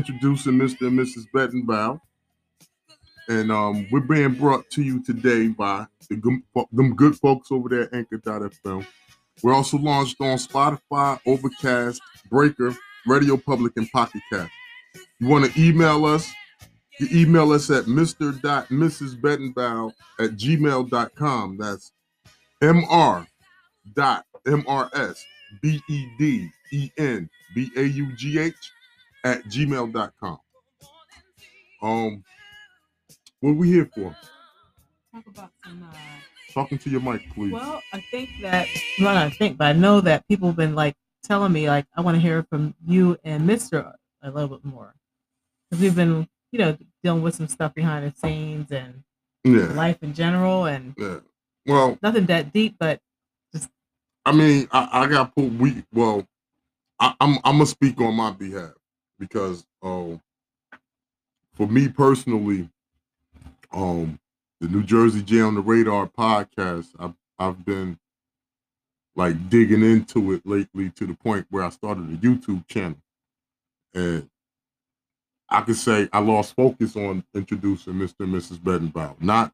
Introducing Mr. and Mrs. Bedenbaugh. And um, we're being brought to you today by the gum- them good folks over there at Anchor.fm. We're also launched on Spotify, Overcast, Breaker, Radio Public, and Pocket Cast. You want to email us? You email us at Mr. Mrs. mr.mrsbedenbaugh at gmail.com. That's mr dot mrs b e d e n b a u g h at gmail.com. Um, what we here for? Talk about some. Uh, Talking to your mic, please. well, I think that not I think, but I know that people have been like telling me like I want to hear from you and Mister a little bit more because we've been you know dealing with some stuff behind the scenes and yeah, life in general and yeah. Well, nothing that deep, but I mean, I, I got put we well, I, I'm I'm gonna speak on my behalf because um for me personally, um the New Jersey J on the Radar podcast, I've I've been like digging into it lately to the point where I started a YouTube channel. And I could say I lost focus on introducing Mr. and Mrs. Bedenbaugh. Not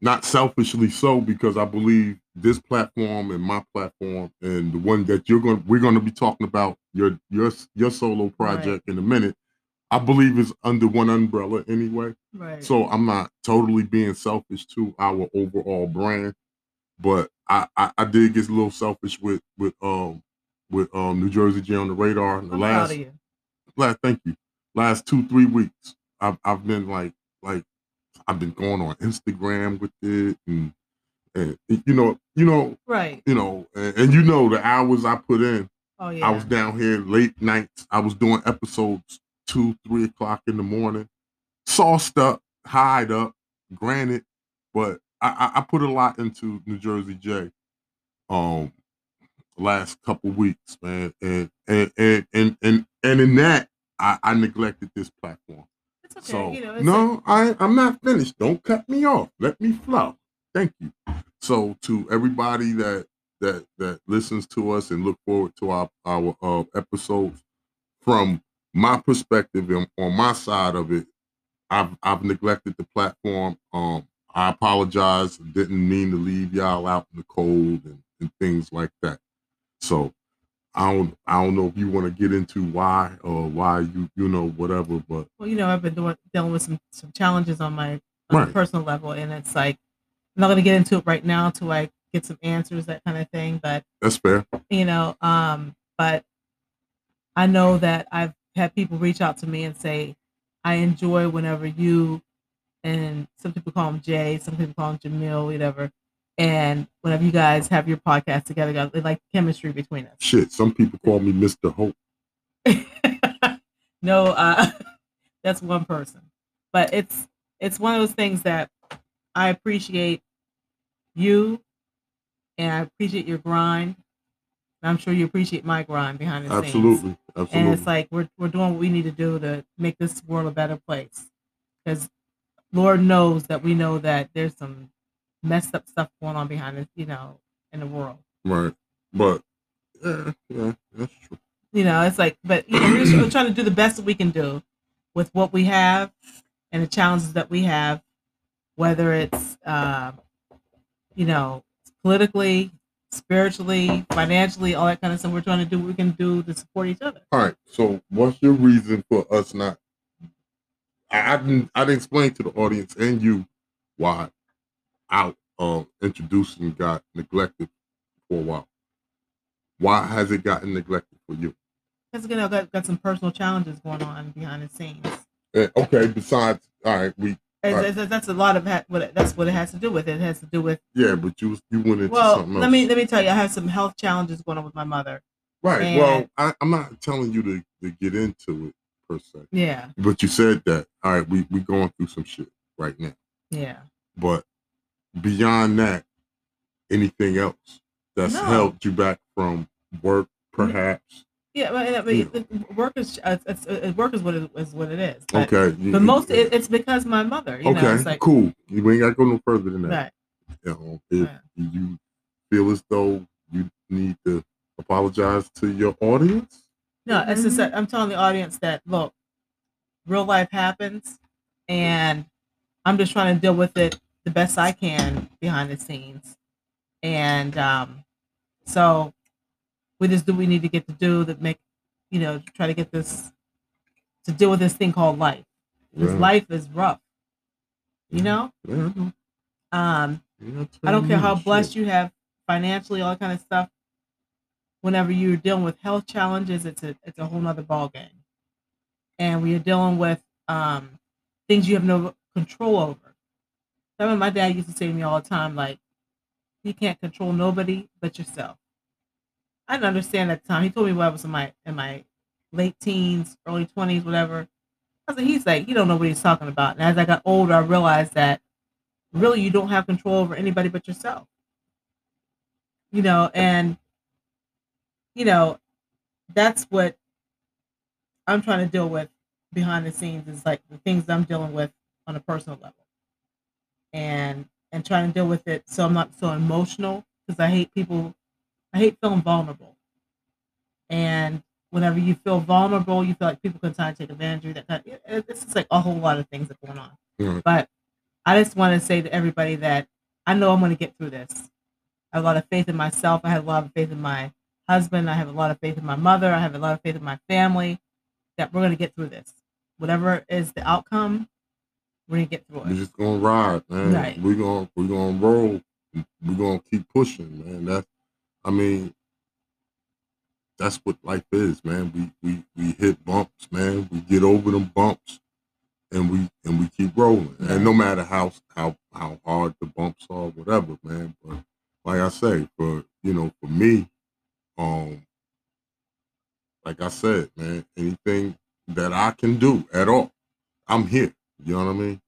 not selfishly so because I believe this platform and my platform and the one that you're going we're going to be talking about your your your solo project in a minute. I believe is under one umbrella anyway. right. So I'm not totally being selfish to our overall brand, but I, I, I did get a little selfish with with um with um New Jersey J on the radar in the I'm last proud of you. last thank you last two three weeks. I've I've been like like I've been going on Instagram with it and and you know you know Right. you know and, and you know the hours I put in. Oh yeah. I was down here late nights. I was doing episodes two, three o'clock in the morning, sauced up, hied up, granted, but I, I, I put a lot into New Jersey J. Um, last couple weeks, man, and and and and and, and in that I, I neglected this platform. it's okay. So you know, no, I I'm not finished. Don't cut me off. Let me flow. Thank you. So to everybody that that that listens to us and look forward to our our uh, episodes from my perspective and on my side of it, I've I've neglected the platform. Um, I apologize. Didn't mean to leave y'all out in the cold and, and things like that. So I don't I don't know if you want to get into why or why you you know whatever, but well, you know, I've been doing dealing with some some challenges on my on Right. personal level, and it's like I'm not gonna get into it right now until I get some answers, that kind of thing. But that's fair. you know, um, but I know that I've had people reach out to me and say, I enjoy whenever you and some people call him Jay, some people call him Jamil, whatever. And whenever you guys have your podcast together, guys, they like chemistry between us. Shit, some people call me Mr. Hope. no, uh, that's one person, but it's it's one of those things that I appreciate you, and I appreciate your grind. And I'm sure you appreciate my grind behind the scenes. Absolutely. And it's like we're we're doing what we need to do to make this world a better place. Because Lord knows that we know that there's some messed up stuff going on behind it, you know, in the world. right. But yeah, yeah, that's true. You know, it's like, but you know, we're, we're trying to do the best that we can do with what we have and the challenges that we have, whether it's, uh, you know, politically, spiritually, financially, all that kind of stuff. We're trying to do what we can do to support each other. All right. So what's your reason for us not I, I didn't I didn't explain to the audience and you why out um introducing got neglected for a while. Why has it gotten neglected for you? Because you know, got, got some personal challenges going on behind the scenes. Eh, okay, besides all right, we Right. that's a lot of ha- what it- that's what it has to do with. It has to do with yeah, but you you went into well, something else. let me let me tell you, I have some health challenges going on with my mother. right. and- well, I, I'm not telling you to, to get into it per se. Yeah, But you said that, all right, we we going through some shit right now. yeah. But beyond that, anything else that's No. held you back from work, perhaps. Yeah, but I mean, the- work is uh, it's, uh, work is what it is what it is. But, Okay. but most it, it's because my mother. You okay, know, it's like cool. You ain't got to go no further than that. right. You know, if Right. you feel as though you need to apologize to your audience, No, it's just that I'm telling the audience that look, real life happens, and I'm just trying to deal with it the best I can behind the scenes, and um, so we just do we need to get to do that make, you know, try to get this to deal with this thing called life. Because life is rough, you know. Yeah, I. Um, Yeah, I don't care how shit. blessed you have financially, all that kind of stuff. Whenever you're dealing with health challenges, it's a it's a whole nother ball game. And when you're dealing with um, things you have no control over. I remember my dad used to say to me all the time, like, you can't control nobody but yourself. I didn't understand at the time. He told me when I was in my in my late teens, early twenties, whatever. I like, he's like, he don't know what he's talking about. And as I got older, I realized that really you don't have control over anybody but yourself you know and you know that's what i'm trying to deal with behind the scenes is like the things i'm dealing with on a personal level and and trying to deal with it so i'm not so emotional because i hate people i hate feeling vulnerable and whenever you feel vulnerable you feel like people can try to take advantage of you that kind it- it's just like a whole lot of things that are going on Right. but I just want to say to everybody that I know I'm going to get through this. I have a lot of faith in myself. I have a lot of faith in my husband. I have a lot of faith in my mother. I have a lot of faith in my family that we're going to get through this. Whatever is the outcome, we're going to get through it. We're just gonna ride, man. Right. We're gonna we're gonna roll. We're gonna keep pushing, man. That's I mean, that's what life is, man. We we we hit bumps, man. We get over them bumps and we and we keep rolling. And no matter how how how hard the bumps are, whatever, man. But like I say, for you know, for me, um, like I said, man, anything that I can do at all, I'm here. You know what I mean?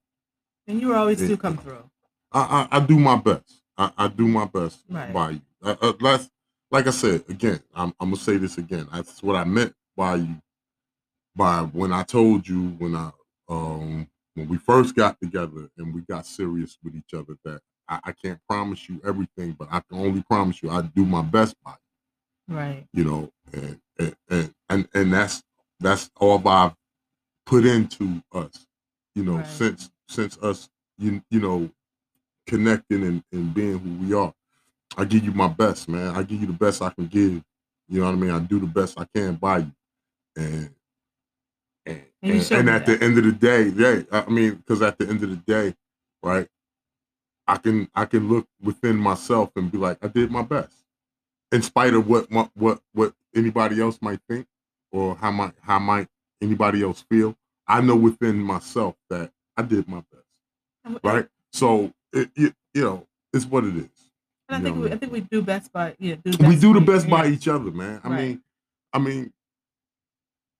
And you always do come through. I, I, I do my best. I, I do my best Right. by you. Uh, uh, that's, like I said again. I'm, I'm gonna say this again. That's what I meant by you. By when I told you when I um when we first got together and we got serious with each other that I, I can't promise you everything, but I can only promise you I do my best by you Right. you know, and and and and, and that's that's all I've put into us, you know, Right. since since us you you know connecting and, and being who we are. I give you my best, man. I give you the best I can give. You know what I mean? I do the best I can by you, and and, And and, at that. the end of the day, yeah, I mean, because at the end of the day, right, I can I can look within myself and be like, I did my best, in spite of what what what, what anybody else might think or how might how might anybody else feel. I know within myself that I did my best, right? So it, it you know it's what it is. and I you think we, I think we do best by yeah. Do we do the by- best by yeah. each other, man. I Right. mean, I mean,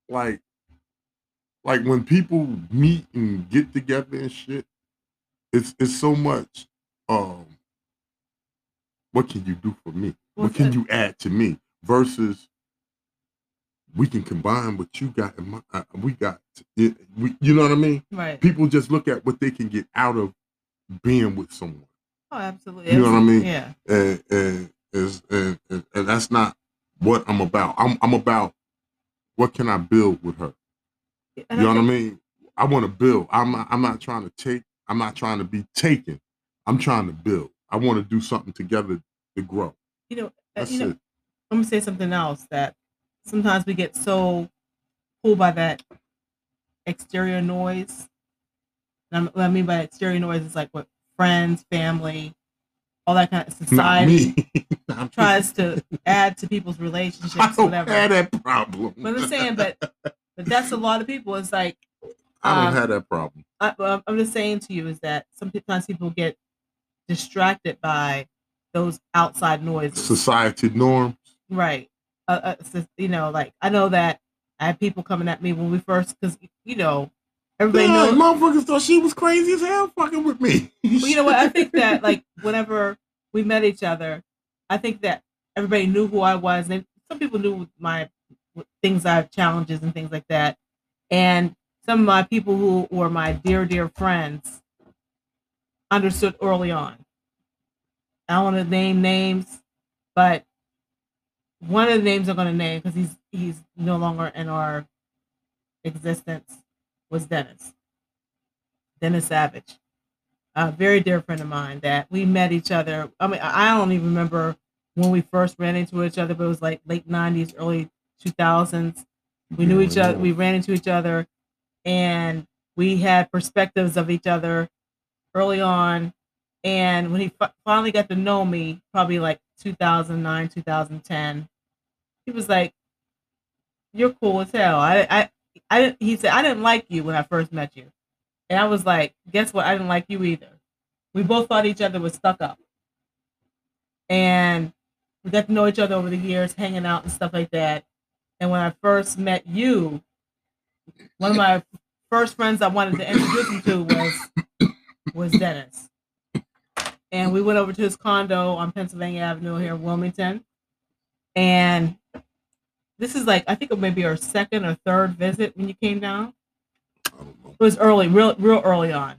like, like when people meet and get together and shit, it's it's so much. Um, what can you do for me? Well, what can good. you add to me? Versus, we can combine what you got and my, uh, we got. It, we, you know what I mean? Right. People just look at what they can get out of being with someone Oh, absolutely. You know what I mean? Yeah. and and and, and, and that's not what I'm about. I'm I'm about what can I build with her. You know what I mean? I want to build. I'm not, I'm not trying to take. I'm not trying to be taken. I'm trying to build. I want to do something together to grow. You know, uh, That's you know, it. I'm gonna say something else that sometimes we get so pulled by that exterior noise. And I'm- what I mean by exterior noise is like what friends, family, all that kind of society me. Not me. tries to add to people's relationships, I don't whatever. have that problem. But I'm saying, but but that's a lot of people. It's like I don't um, have that problem. I, I'm just saying to you is that sometimes people get distracted by those outside noises. Society norms. Right. Uh, uh, you know, like I know that I had people coming at me when we first, because you know, everybody Yeah, knows. motherfuckers thought she was crazy as hell fucking with me. Well, you know what? I think that like whenever we met each other, I think that everybody knew who I was. And some people knew my things I have challenges and things like that, and some of my people who were my dear dear friends understood early on. I don't want to name names, but one of the names I'm going to name because he's he's no longer in our existence was Dennis. Dennis Savage, a very dear friend of mine that we met each other. I mean, I don't even remember when we first ran into each other, but it was like late 90s, early 2000s. We knew each other, we ran into each other, and we had perspectives of each other early on. And when he fi- finally got to know me, probably like 2009, 2010, he was like, "You're cool as hell." I, I, I didn't. He said, "I didn't like you when I first met you," and I was like, "Guess what? I didn't like you either." We both thought each other was stuck up, and we got to know each other over the years, hanging out and stuff like that. And when I first met you, one of my first friends I wanted to introduce him to was was Dennis. And we went over to his condo on Pennsylvania Avenue here in Wilmington. And this is like I think it may be our second or third visit when you came down. I don't know. It was early, real real early on.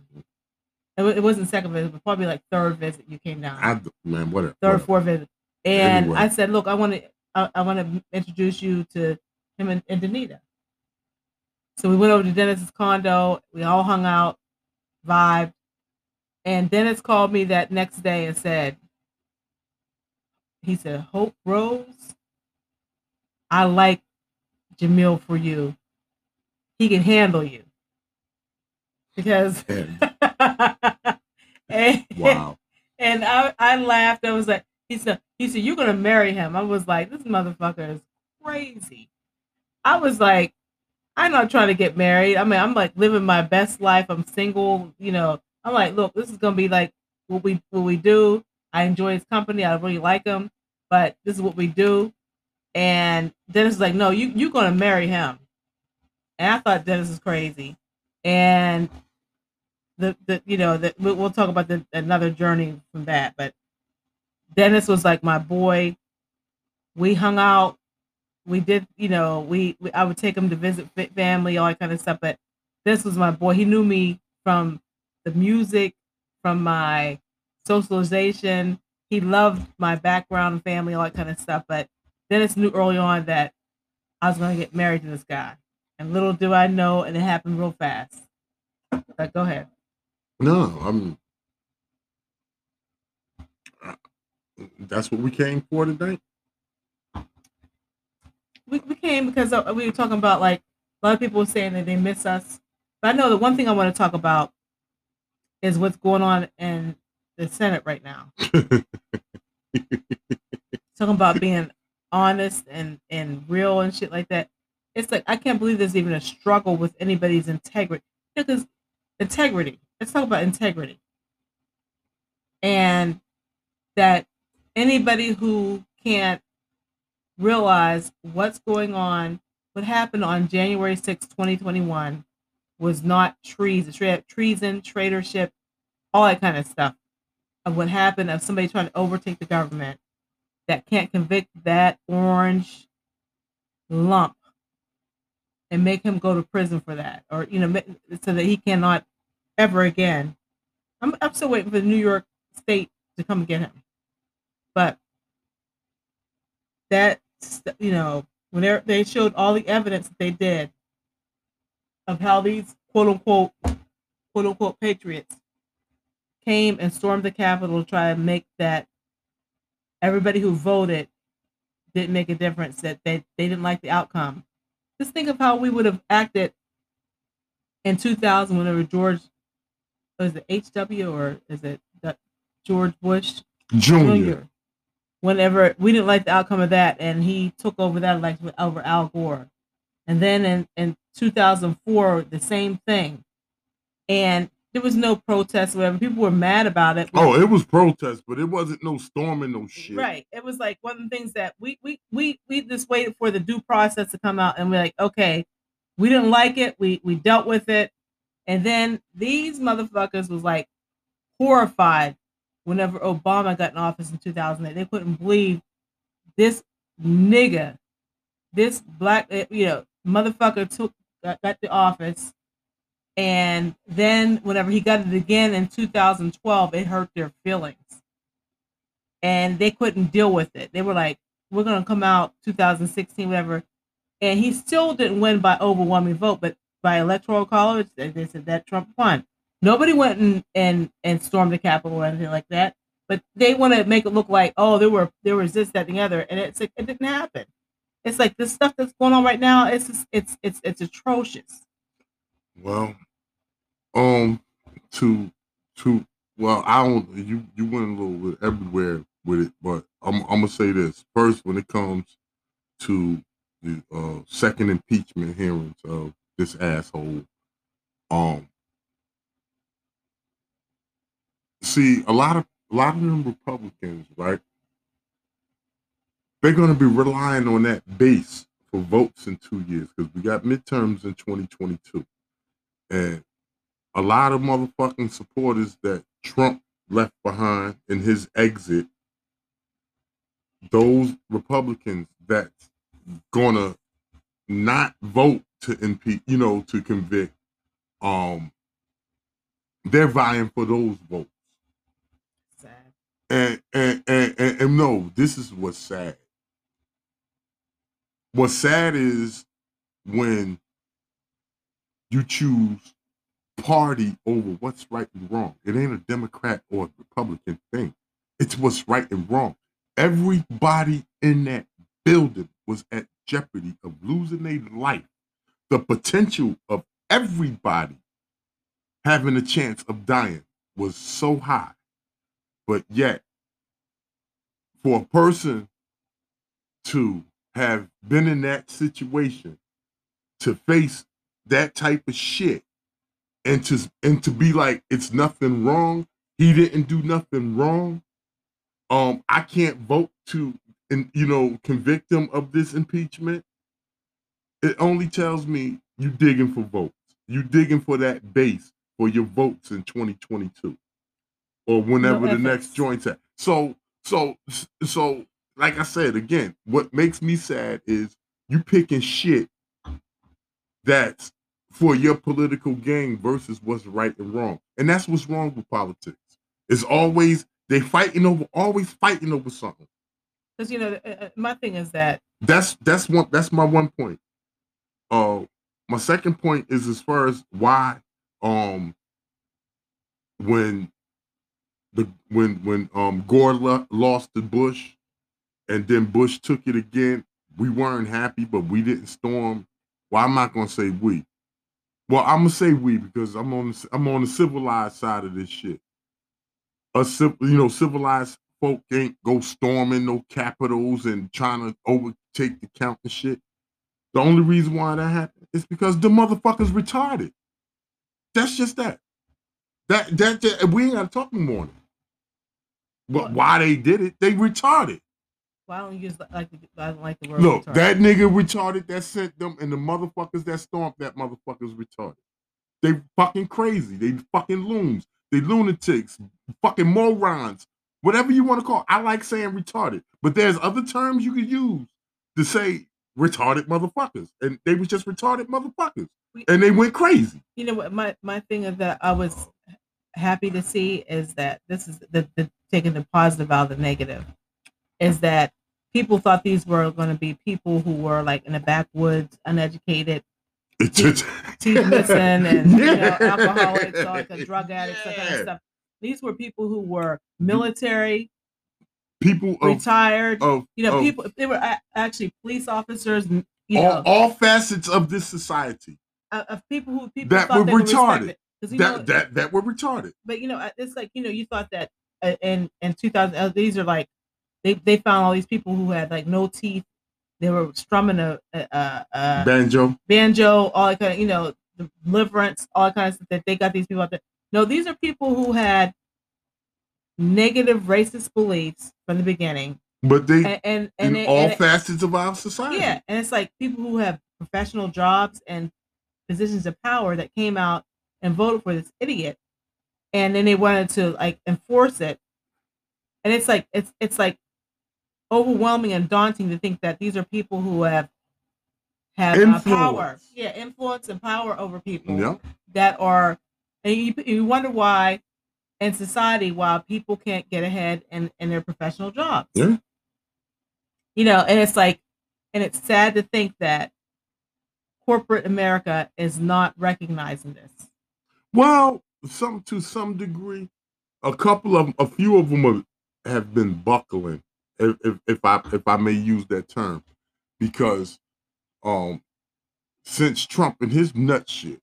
It, it wasn't second visit, but probably like third visit you came down I man, whatever. third or whatever. fourth visit. And Anyway. I said, look, I want to, I, I want to introduce you to him and, and Danita. So we went over to Dennis's condo. We all hung out, vibed, and Dennis called me that next day and said, he said, Hope Rose, I like Jamil for you. He can handle you because. and, Wow. and I, I laughed. I was like, he said, he said, you're gonna marry him. I was like, this motherfucker is crazy. I was like, I'm not trying to get married. I mean, I'm like living my best life. I'm single, you know. I'm like, look, this is gonna be like what we what we do. I enjoy his company. I really like him, but this is what we do. And Dennis was like, no, you you're gonna marry him. And I thought Dennis was crazy. And the the you know that we'll, we'll talk about the another journey from that but dennis was like my boy we hung out we did you know we, we i would take him to visit fa- family all that kind of stuff but this was my boy he knew me from the music from my socialization he loved my background family all that kind of stuff but dennis knew early on that i was going to get married to this guy and little do i know and it happened real fast but go ahead No, I'm. That's what we came for today. we, we came because uh, we were talking about like a lot of people were saying that they miss us. But I know the one thing I want to talk about is what's going on in the Senate right now. talking about being honest and and real and shit like that. It's like I can't believe there's even a struggle with anybody's integrity because integrity. Let's talk about integrity and that anybody who can't realize what's going on, what happened on January 6, 2021 was not treason, tre- treason, traitorship, all that kind of stuff of what happened of somebody trying to overtake the government that can't convict that orange lump and make him go to prison for that or you know so that he cannot ever again. I'm, I'm still waiting for the new york state to come get him. But that you know when they showed all the evidence that they did of how these quote unquote quote unquote patriots came and stormed the capitol to try to make that everybody who voted didn't make a difference that they, they didn't like the outcome just think of how we would have acted in 2000 whenever george was it hw or is it george bush Junior. Jr. Whenever we didn't like the outcome of that, and he took over that election over Al Gore, and then in in 2004 the same thing, and there was no protest. or Whatever people were mad about it. Oh, it was protest, but it wasn't no storming, no shit. Right. It was like one of the things that we we we we just waited for the due process to come out, and we're like, okay, we didn't like it. We we dealt with it, and then these motherfuckers was like horrified whenever Obama got in office in 2008. They couldn't believe this nigga this black, uh, you know, motherfucker took got, got the office, and then whenever he got it again in 2012, it hurt their feelings, and they couldn't deal with it. They were like, "We're gonna come out 2016, whatever," and he still didn't win by overwhelming vote, but by electoral college, they, they said that Trump won. Nobody went and, and and stormed the Capitol or anything like that. But they want to make it look like, oh, there were there was this, that, and the other, and it's like it didn't happen. It's like this stuff that's going on right now. It's just, it's it's it's atrocious. Well, um, to to well, I don't. You you went a little bit everywhere with it, but I'm I'm gonna say this first. When it comes to the uh, second impeachment hearings of this asshole, um, see a lot of a lot of them Republicans, right? They're to be relying on that base for votes in two years because we got midterms in 2022, and a lot of motherfucking supporters that Trump left behind in his exit, those Republicans that's gonna not vote to impeach, you know, to convict, um, they're vying for those votes. Sad. And and, and and and no, this is what's sad. What's sad is when you choose party over what's right and wrong. It ain't a Democrat or a Republican thing. It's what's right and wrong. Everybody in that building was at jeopardy of losing their life. The potential of everybody having a chance of dying was so high. But yet, for a person to have been in that situation, to face that type of shit, and to and to be like it's nothing wrong, he didn't do nothing wrong. Um, I can't vote to and you know convict him of this impeachment. It only tells me you digging for votes. You digging for that base for your votes in 2022 or whenever the next joint's at. So so so like I said again, what makes me sad is you picking shit that's for your political gain versus what's right and wrong. And that's what's wrong with politics. It's always they fighting over always fighting over something. Because you know, uh, uh, my thing is that That's that's one that's my one point. Uh my second point is as far as why um when the when when um Gore lo- lost to Bush and then Bush took it again, we weren't happy, but we didn't storm. Well, I'm not gonna say we. Well, I'm gonna say we because I'm on the, I'm on the civilized side of this shit. A civ- you know, civilized folk ain't go storming no capitals and trying to overtake the count and shit. The only reason why that happened is because the motherfuckers retarded. That's just that. That that, that we ain't gotta talk no more. But why they did it? They retarded. I don't use like the- I don't like the word. Look, retarded. that nigga retarded that sent them, and the motherfuckers that stomped that motherfuckers retarded. They fucking crazy. They fucking loons. They lunatics. Fucking morons. Whatever you want to call. It. I like saying retarded, but there's other terms you could use to say retarded motherfuckers, and they was just retarded motherfuckers, and they went crazy. you know what my my thing is that I was happy to see is that this is the, the taking the positive out of the negative is that people thought these were going to be people who were like in the backwoods, uneducated, Teeth- missing, and you know alcoholics, all drug addicts, that kind of stuff. These were people who were military, people of, retired. of You know, of people. They were actually police officers. You know, all, all facets of this society of of people who people that were were retarded. you that know, that that were retarded. but you know, uh, it's like you know, you thought that uh, in in 2000, uh, these are like they they found all these people who had like no teeth. They were strumming a, a, a, Banjo. banjo, all that kind of you know, deliverance, all that kind of stuff. That they got these people out there. No, these are people who had negative racist beliefs from the beginning, But they and and, in it- all and it- facets of our society. yeah, and it's like people who have professional jobs and positions of power that came out and voted for this idiot, and then they wanted to like enforce it, and it's like it's it's like overwhelming and daunting to think that these are people who have have uh, power. Influence. Yeah, influence and power over people Yeah. that are yeah influence and power over people Yeah. that are and you, you wonder why in society why people can't get ahead in in their professional jobs Yeah. you know and it's like and it's sad to think that corporate america is not recognizing this Well, some to some degree, a couple of a few of them have, have been buckling, if, if if I if I may use that term, because um since Trump and his nut shit,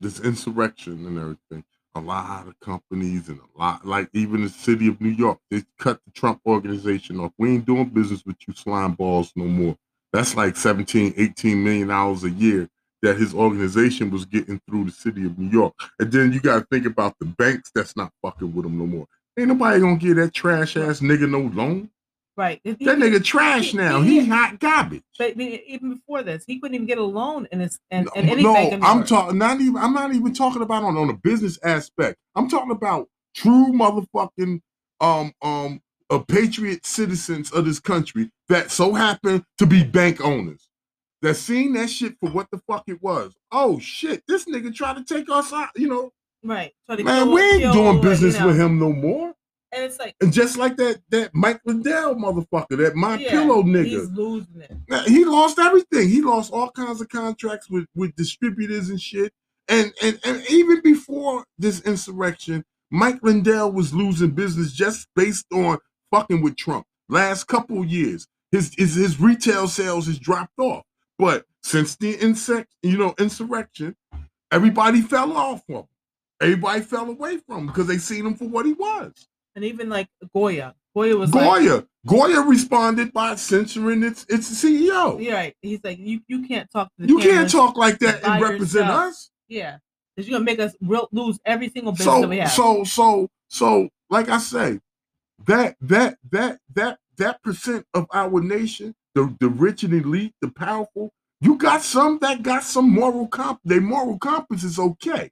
this insurrection and everything, a lot of companies and a lot like even the city of New York, they cut the Trump organization off. We ain't doing business with you slime balls no more. That's like 17, 18 million dollars a year that his organization was getting through the city of New York. And then you gotta think about the banks that's not fucking with him no more. Ain't nobody gonna give that trash ass nigga no loan. Right he- That nigga trash now. He hot garbage. but even before this he couldn't even get a loan in his any no, New I'm talking not even I'm not even talking about on, on a business aspect. I'm talking about true motherfucking um um uh, patriot citizens of this country that so happen to be bank owners. That seen that shit for what the fuck it was. Oh shit, this nigga tried to take us out, you know. right so Man, we ain't doing like, you business know, with him no more. And it's like And just like that that Mike Lindell motherfucker, that my yeah, pillow nigga. he's losing it Now, he lost everything. He lost all kinds of contracts with with distributors and shit. And and and even before this insurrection, Mike Lindell was losing business just based on fucking with Trump. Last couple years, his his his retail sales has dropped off. But since the insect, you know, insurrection, everybody fell off from him. Everybody fell away from him because they seen him for what he was. And even like Goya Goya was like Goya, Goya responded by censoring its its CEO. Yeah, right. He's like, you you can't talk to the You can't talk like that and represent yourself. us. Yeah, because you're gonna make us real, lose every single business So we have. so so so like I say, that that that that that percent of our nation, the the rich and elite, the powerful, you got some that got some moral comp. Their moral compass is okay,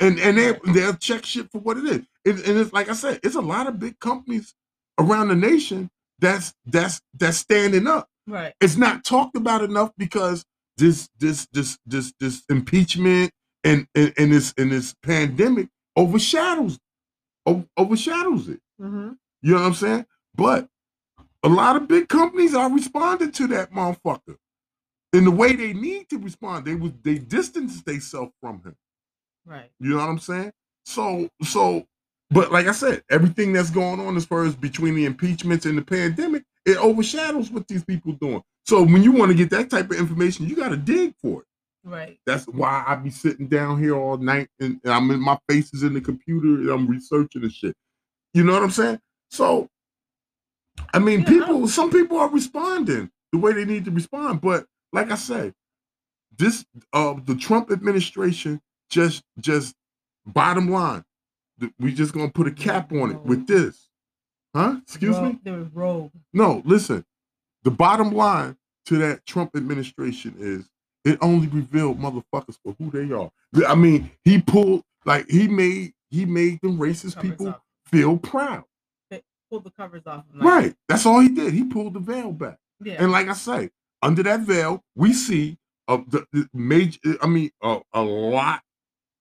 and and they they'll check shit for what it is. And, and it's like I said, it's a lot of big companies around the nation that's that's that's standing up. right. it's not talked about enough because this this this this this impeachment and and, and this and this pandemic overshadows overshadows it. hmm You know what I'm saying? But a lot of big companies are responding to that motherfucker in the way they need to respond. They was they distance themselves from him. Right. You know what I'm saying? So so but like I said, everything that's going on as far as between the impeachments and the pandemic, it overshadows what these people doing. So when you want to get that type of information, you got to dig for it. Right. That's why I be sitting down here all night and, and I'm in my face is in the computer and I'm researching and shit. You know what I'm saying? So I mean, Yeah, people, some people are responding the way they need to respond, but like I say, this uh the Trump administration just just bottom line, we just gonna put a cap on it with this, huh? Excuse Rogue, me. They were rogue. No, listen. The bottom line to that Trump administration is it only revealed motherfuckers for who they are. I mean, he pulled like he made he made them racist people off. feel proud. Pulled the covers off. Like, Right. That's all he did. He pulled the veil back. Yeah. And like I say, under that veil, we see uh, the, the major. I mean, uh, a lot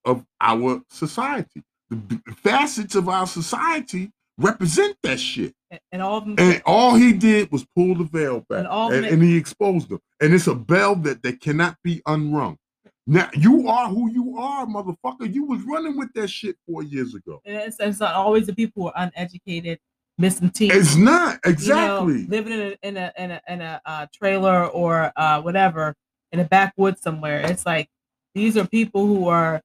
of our society, the facets of our society represent that shit. and, and all of them. And all he did was pull the veil back, And all and, and he exposed them. And it's a veil that that cannot be unrung. Now you are who you are, motherfucker. You was running with that shit four years ago. and it's, it's not always the people who are uneducated, missing teeth. It's not you know, exactly. living in a in a in a, in a uh, trailer or uh, whatever in a backwoods somewhere. It's like these are people who are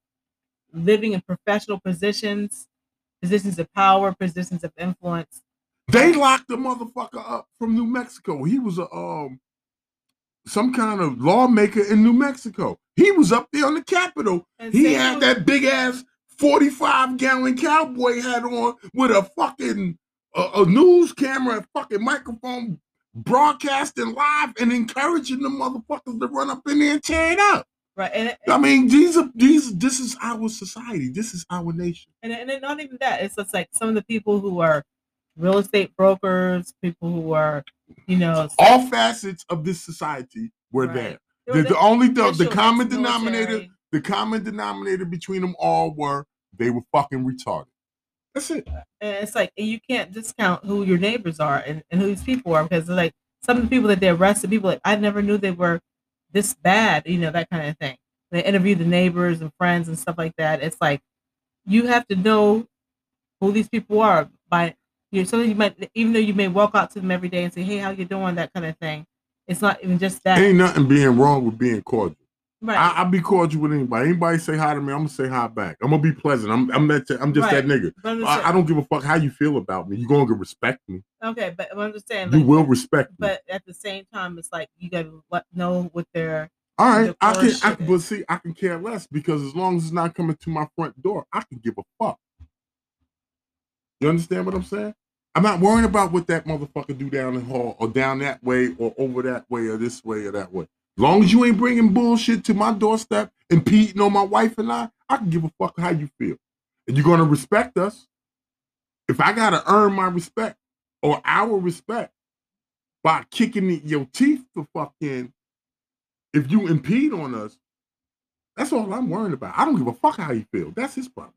living in professional positions, positions of power, positions of influence. They locked the motherfucker up from New Mexico. He was a um some kind of lawmaker in New Mexico. He was up there on the Capitol. And He had that big ass 45 gallon cowboy hat on with a fucking a, a news camera, a fucking microphone broadcasting live and encouraging the motherfuckers to run up in there and tear it up. Right, and it- I mean, these are these this is our society. This is our nation. and and not even that. It's just like some of the people who are real estate brokers, people who are, you know, All facets of this society were Right. there. Were The, the only the, the common denominator, the common denominator between them all were they were fucking retarded. That's it. and it's like and you can't discount who your neighbors are and, and who these people are because like some of the people that they arrested people like i never knew they were this bad you know that kind of thing. They interview the neighbors and friends and stuff like that. It's like you have to know who these people are by you know sometimes you might even though you may walk out to them every day and say hey how you doing? that kind of thing. It's not even just that. Ain't nothing being wrong with being cordial. Right I, I'll be cordial with anybody. Anybody say hi to me, I'm gonna say hi back. I'm gonna be pleasant. I'm I'm that I'm just that nigga. I, I don't give a fuck how you feel about me. You're gonna respect me. okay but i'm just saying You like, will respect me. but at the same time it's like you gotta know what they're All right, I can, I can, but see, I can care less because as long as it's not coming to my front door, I can give a fuck. You understand what I'm saying? I'm not worrying about what that motherfucker do down the hall or down that way or over that way or this way or that way. Long as you ain't bringing bullshit to my doorstep, impeding on my wife and I, I can give a fuck how you feel. And you're gonna respect us. If I gotta earn my respect or our respect by kicking your teeth the fuck in, if you impede on us, that's all I'm worrying about. I don't give a fuck how you feel. That's his problem.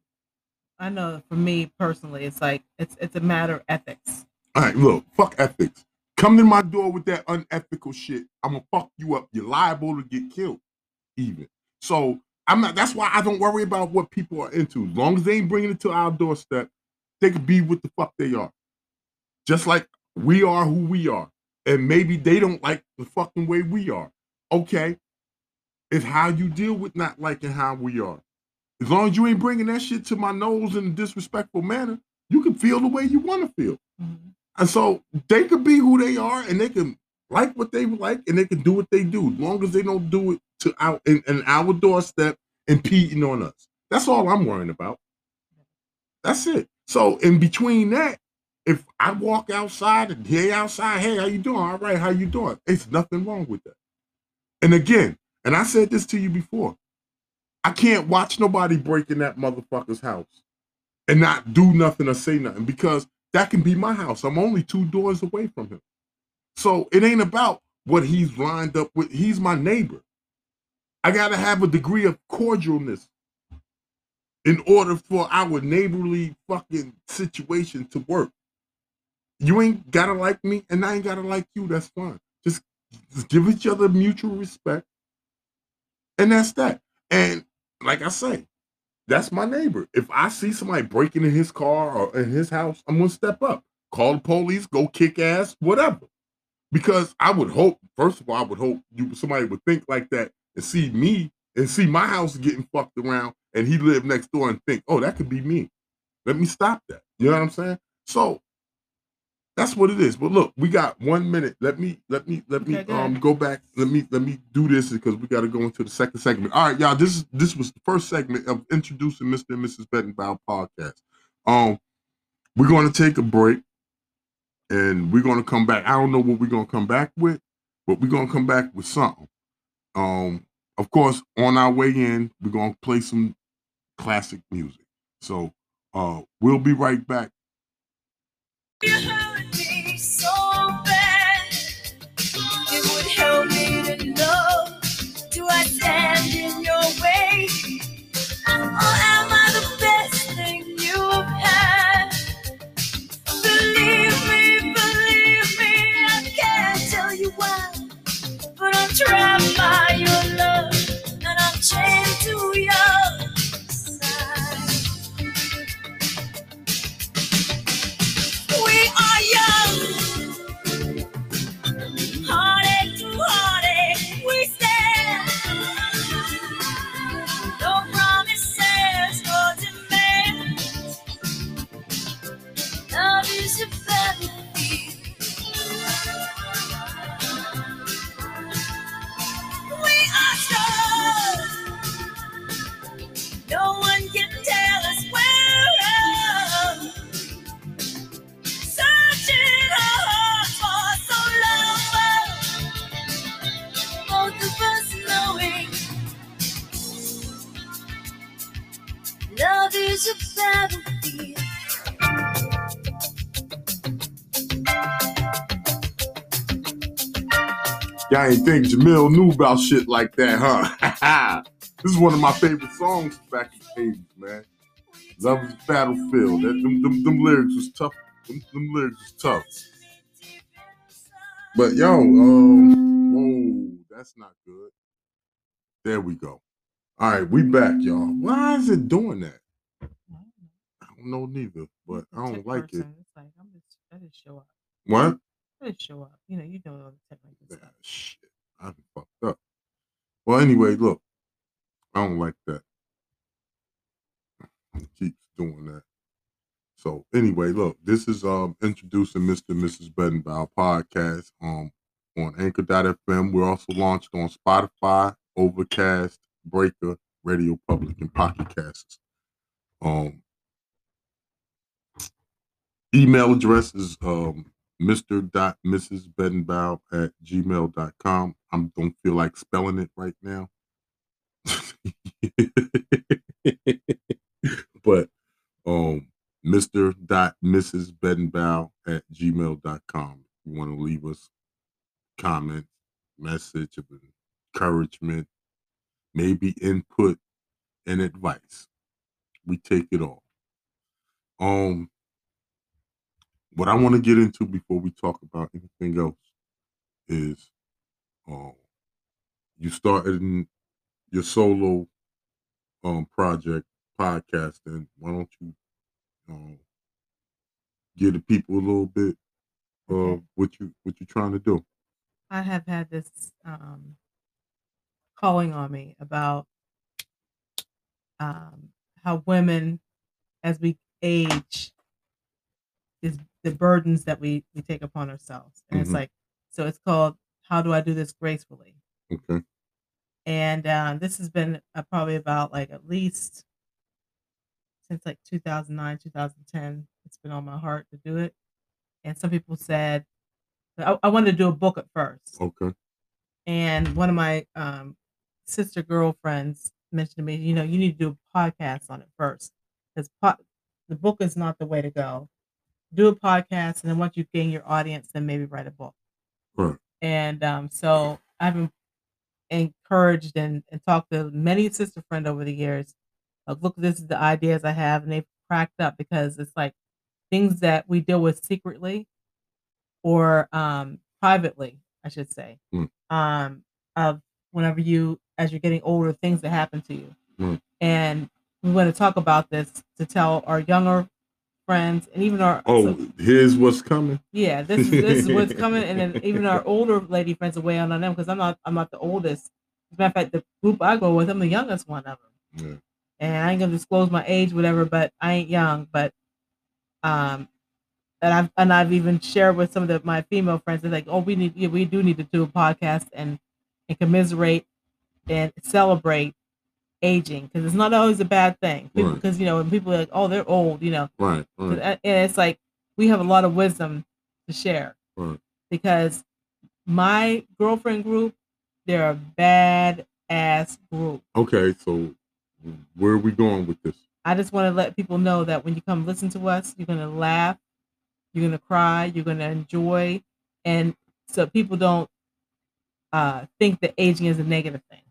I know for me personally, it's like it's it's a matter of ethics. All right, look, fuck ethics. Come to my door with that unethical shit. I'm gonna fuck you up. You're liable to get killed, even. So I'm not. That's why I don't worry about what people are into. As long as they ain't bringing it to our doorstep, they can be what the fuck they are. Just like we are who we are, and maybe they don't like the fucking way we are. Okay, it's how you deal with not liking how we are. As long as you ain't bringing that shit to my nose in a disrespectful manner, you can feel the way you want to feel. Mhm. And so they could be who they are and they can like what they like and they can do what they do, long as they don't do it to our in, in our doorstep impeding on us. That's all I'm worrying about. That's it. So in between that, if I walk outside and hey outside, hey, how you doing? All right, how you doing? It's nothing wrong with that. And again, and I said this to you before, I can't watch nobody break in that motherfucker's house and not do nothing or say nothing because that can be my house. I'm only two doors away from him. So it ain't about what he's lined up with. He's my neighbor. I got to have a degree of cordialness in order for our neighborly fucking situation to work. You ain't got to like me and I ain't got to like you. That's fine. Just, just give each other mutual respect. And that's that. And like I say, that's my neighbor. If I see somebody breaking in his car or in his house, I'm gonna step up, call the police, go kick ass, whatever. Because I would hope, first of all, I would hope you somebody would think like that and see me and see my house getting fucked around, and he lived next door and think, oh, that could be me. Let me stop that. You know what I'm saying? So that's what it is. But look, we got one minute. Let me let me let me Okay, go um ahead. go back. Let me let me do this because we got to go into the second segment. All right, y'all. This is this was the first segment of introducing Mr. and Mrs. Bedenbaugh podcast. Um, we're going to take a break, and we're going to come back. I don't know what we're going to come back with, but we're going to come back with something. Um, of course, on our way in, we're going to play some classic music. So, uh, we'll be right back. Chained Y'all ain't think Jamil knew about shit like that, huh? this is one of my favorite songs back in the 80s, man. Love is battlefield. That, them, them, them, lyrics was tough. Them, them, lyrics was tough. But yo, um, whoa, that's not good. There we go. All right, we back, y'all. Why is it doing that? Don't know neither, but I don't like it. It's like I'm just I just show up. What? I just show up. You know, you know all the tech like this Ah, stuff. shit, I done fucked up. Well, anyway, look, I don't like that. It keeps doing that. So anyway, look, this is um introducing Mr. and Mrs. Bedenbaugh podcast um on Anchor.fm. We're also launched on Spotify, Overcast, Breaker, Radio Public, and Pocket Casts. Um email address is um Mr. Dot Mrs. Bedenbaugh at gmail.com. I don't feel like spelling it right now. but um Mr. Dot Mrs. Bedenbaugh at gmail.com. If you want to leave us comment, message of encouragement, maybe input and advice. We take it all. Um what I want to get into before we talk about anything else is um you started your solo um project podcasting. Why don't you um give the people a little bit of what you what you're trying to do? I have had this um, calling on me about um, how women, as we age, is the burdens that we we take upon ourselves, and it's Mhm. like so. It's called "How Do I Do This Gracefully?" Okay. and uh, this has been uh, probably about like at least since like 2009 2010 it's been on my heart to do it and some people said i, I wanted to do a book at first Okay. and one of my um, sister girlfriends mentioned to me you know you need to do a podcast on it first because po- the book is not the way to go do a podcast and then once you gain your audience then maybe write a book Right. and um, so i've been encouraged and, and talked to many sister friend over the years. Like, look, this is the ideas I have, and they've cracked up because it's like things that we deal with secretly or um, privately, I should say. Mm. Um, of whenever you, as you're getting older, things that happen to you, Mm. and we want to talk about this to tell our younger friends and even our Oh, so- here's what's coming. yeah, this is this is what's coming, and then even our older lady friends are weighing on them because I'm not I'm not the oldest. As a matter of fact, the group I go with, I'm the youngest one of them, Yeah. and I ain't gonna disclose my age, whatever. But I ain't young, but um, and I've and I've even shared with some of the, my female friends. They're like, oh, we need yeah, we do need to do a podcast and and commiserate and celebrate aging because it's not always a bad thing. Right. Because you know, when people are like, oh, they're old, you know, Right. Right. and it's like we have a lot of wisdom to share Right. because my girlfriend group they're a bad ass group Okay. So where are we going with this? i just want to let people know that when you come listen to us you're going to laugh you're going to cry you're going to enjoy and so people don't uh think that aging is a negative thing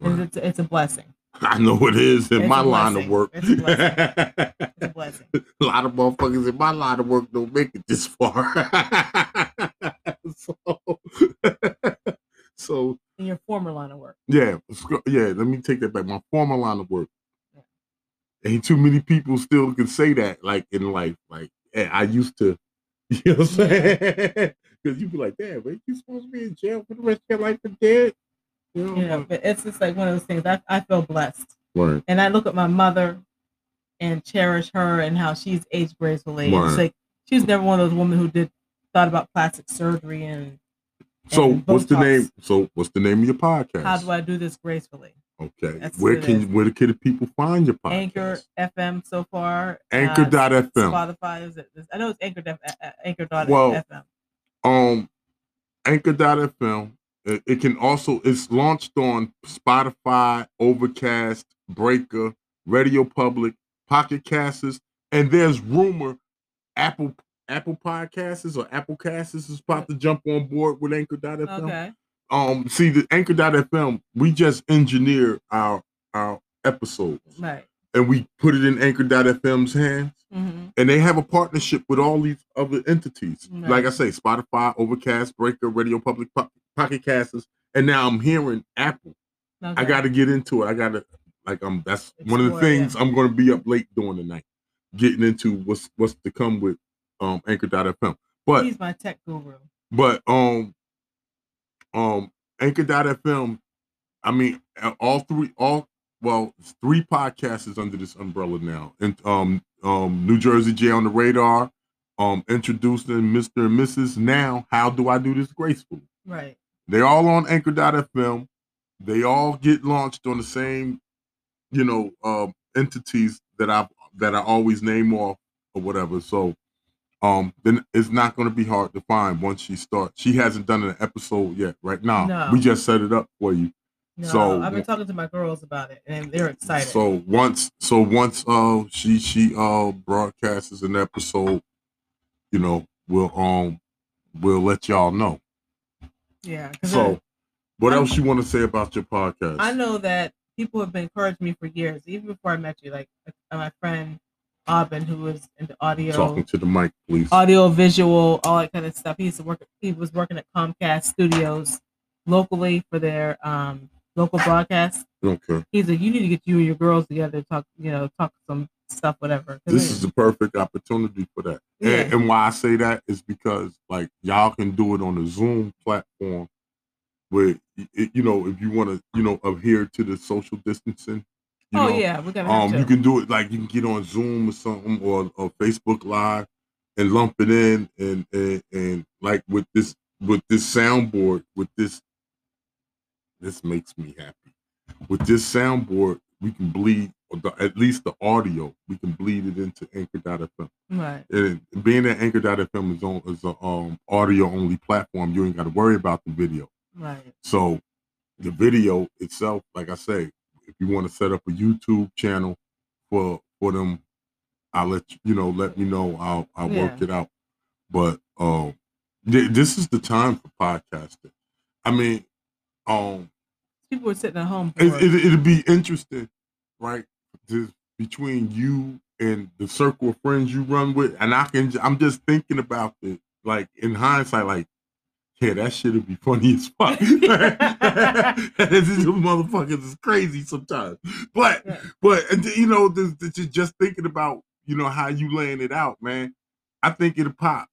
Right. it's, it's a blessing I know it is in It's my line of work. It's a it's a blessing a lot of motherfuckers in my line of work don't make it this far. so, so in your former line of work yeah, yeah. Let me take that back. My former line of work. Ain't too many people still can say that, like in life. Like I used to, you know what I'm saying? Because you'd be like, damn, man, you supposed to be in jail for the rest of your life for dead. You know, you know but it's just like one of those things i, I feel blessed right, and I look at my mother and cherish her and how she's aged gracefully. Right. It's like she's never one of those women who did thought about plastic surgery and So and what's the name? So what's the name of your podcast? how do I do this gracefully? Okay. That's where can is. where can the people find your podcast? Anchor FM so far. uh, Anchor.fm. Spotify is it? I know it's Anchor. Def- uh, uh, Anchor.fm. Well, Um, Anchor.fm. It, it can also it's launched on Spotify, Overcast, Breaker, Radio Public, Pocket Casts, and there's rumor Apple Apple Podcasts or Apple Casts is about to jump on board with Anchor.fm. okay. um, see the Anchor.fm, we just engineer our our episodes Right. and we put it in Anchor.fm's hands. hmm and they have a partnership with all these other entities. Right. Like I say, Spotify, Overcast, Breaker, Radio Public, Pocket Casts, and now I'm hearing Apple. I got to get into it. I got to like I'm. That's one of the Explore, yeah. things I'm going to be up late doing tonight, getting into what's what's to come with um Anchor.fm. But He's my tech guru. but um um Anchor.fm. I mean, all three all well, three podcasts is under this umbrella now, and um um New Jersey J on the radar, um introducing Mr. and Mrs. Now, how do I do this gracefully? Right. They're all on Anchor.fm. They all get launched on the same, you know, um, entities that I that I always name off or whatever. So, um, then it's not going to be hard to find once she starts. She hasn't done an episode yet, right now. No. We just set it up for you. No, So- I've been talking to my girls about it, and they're excited. So once, so once, uh, she she uh broadcasts an episode, you know, we'll um we'll let y'all know. Yeah. So, what I'm- else you want to say about your podcast? I know that people have been encouraging me for years, even before I met you. Like uh, my friend Aubin, who was into audio, Talking to the mic, please. audio, visual, all that kind of stuff. He used to work. He was working at Comcast Studios locally for their um, local broadcast. Okay. He's like, you need to get you and your girls together, to talk, you know, talk some stuff, whatever. This is the perfect opportunity for that. Yeah. And, and why I say that is because like y'all can do it on the Zoom platform where y- you know if you want to you know adhere to the social distancing. You oh know, yeah, we're gonna Um, you can do it like you can get on Zoom or something or, or Facebook Live and lump it in and, and and like with this with this soundboard with this this makes me happy. With this soundboard, we can bleed the, at least the audio. We can bleed it into Anchor.fm. right. And being that Anchor.fm is on is a um audio only platform, you ain't got to worry about the video. Right. So the video itself, like I say, if you want to set up a YouTube channel for for them, I'll let you, you know, let me know. I'll I'll work it out. But um th- this is the time for podcasting. I mean, um People are sitting at home. it, it, it'll be interesting, right? To, between you and the circle of friends you run with, and I can, I'm just thinking about it, like in hindsight, like, yeah, that shit would be funny as fuck. These motherfuckers is crazy sometimes, but, Yeah. but and you know, the, ju- just thinking about, you know, how you laying it out, man. I think it'll pop.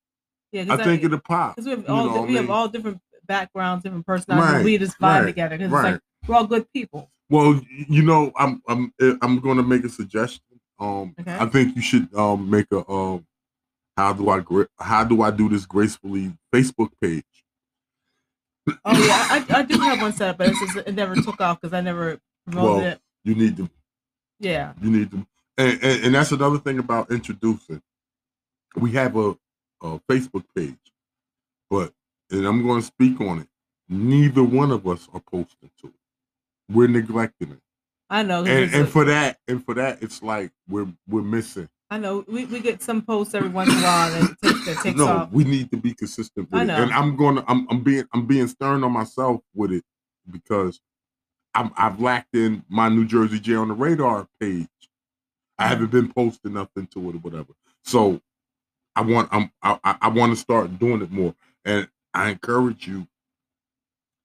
yeah, I think it'll pop. because we have you all know what I we have all different backgrounds, different personalities. Right, we just vibe right, together because right. it's like we're all good people. Well, you know, I'm I'm uh, I'm going to make a suggestion. Um, Okay. I think you should um make a um how do I how do I do this gracefully Facebook page. Oh yeah, I, I do have one set up, but it's just, it never took off because I never promoted Well, it. You need to Yeah, you need to, and, and and that's another thing about introducing. We have a a Facebook page, but and I'm going to speak on it. Neither one of us are posting to it. We're neglecting it, I know. and and a- for that and for that, it's like we're we're missing. I know we, we get some posts every once in a while and takes, that takes no, off. we need to be consistent with I it. And I'm gonna I'm I'm being I'm being stern on myself with it because I'm I've lacked in my New Jersey J on the radar page. I haven't been posting nothing to it or whatever. So I want I'm I, I- want to start doing it more. And I encourage you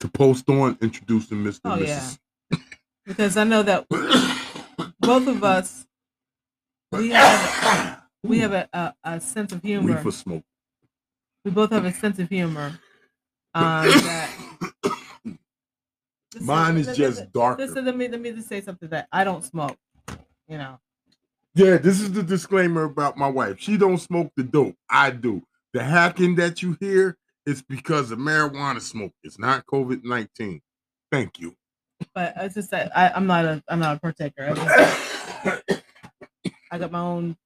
to post on introducing Mr. Oh, and yeah. Because I know that both of us we have we have a, a, a sense of humor. Reefer smoke. We both have a sense of humor. Um, that Mine is just darker. Listen, let me let me just say something that I don't smoke. You know, Yeah, this is the disclaimer about my wife. She don't smoke the dope. I do. The hacking that you hear is because of marijuana smoke. It's not COVID nineteen. Thank you. But it's just that I, I'm not a I'm not a partaker. I, just, I got my own.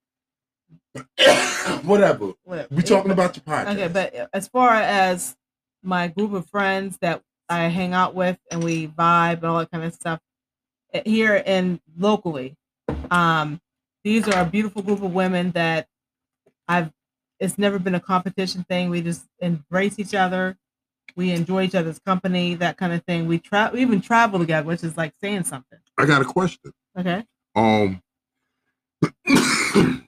Whatever. Whatever. We talking about your podcast. Okay, but as far as my group of friends that I hang out with and we vibe and all that kind of stuff eh, here in locally, um, these are a beautiful group of women that I've. It's never been a competition thing. We just embrace each other. We enjoy each other's company, that kind of thing. We travel, we even travel together, which is like saying something. I got a question. Okay. Um,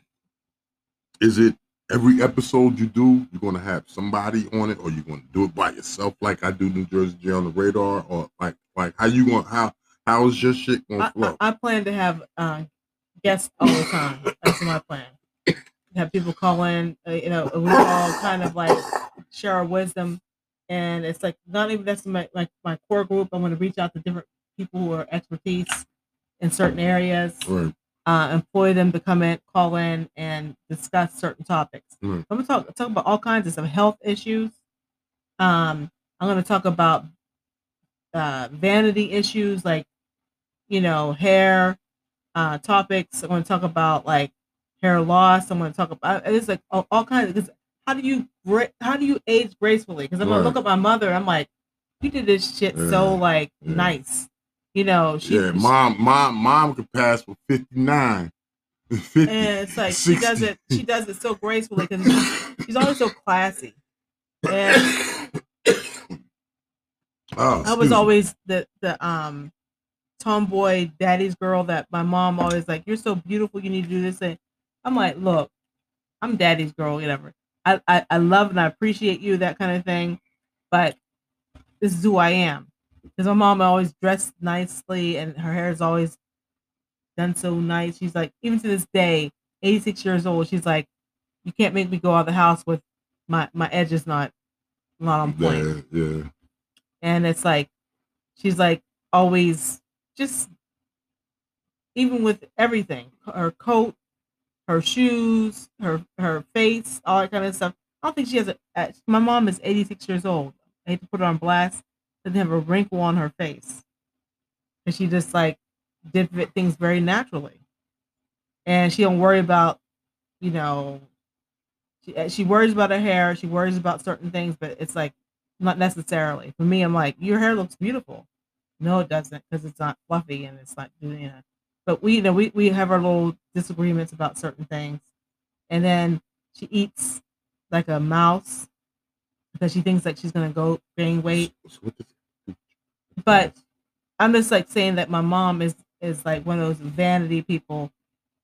is it every episode you do, you're gonna have somebody on it, or you're gonna do it by yourself, like I do New Jersey J on the radar, or like like how you gonna how how is your shit gonna I, flow? I, I plan to have uh, guests all the time. That's my plan. Have people call in, uh, you know, we all kind of like share our wisdom, and it's like not even that's my like my core group. I'm going to reach out to different people who are expertise in certain areas, right. uh, employ them to come in, call in, and discuss certain topics. Right. I'm going to talk talk about all kinds of some health issues. Um, I'm going to talk about uh, vanity issues like you know hair uh, topics. I'm going to talk about like hair loss. I'm going to talk about it's like all, all kinds of. How do you how do you age gracefully? Because I'm gonna look at my mother. I'm like, you did this shit so like yeah. nice. You know, she, yeah, she- mom, mom, mom could pass for 59. 50, and it's like she does it. She does it so gracefully because she's, she's always so classy. And Oh, I was always the the um tomboy daddy's girl that my mom always like, You're so beautiful, you need to do this thing. I'm like, look, I'm daddy's girl, whatever. I, I, I love and I appreciate you, that kind of thing. But this is who I am. Because my mom always dressed nicely and her hair is always done so nice. She's like, even to this day, 86 years old, she's like, You can't make me go out of the house with my my edge is not not on point Yeah, yeah. and it's like she's like always just even with everything her coat her shoes her her face all that kind of stuff i don't think she has a my mom is 86 years old i hate to put her on blast doesn't have a wrinkle on her face and she just like did things very naturally and she don't worry about you know she, uh, she worries about her hair she worries about certain things but it's like not necessarily. For me, I'm like, your hair looks beautiful. No, it doesn't, because it's not fluffy and it's not you know. But we, you know, we we have our little disagreements about certain things, and then she eats like a mouse because she thinks that she's gonna go gain weight. So what the- But I'm just like saying that my mom is is like one of those vanity people,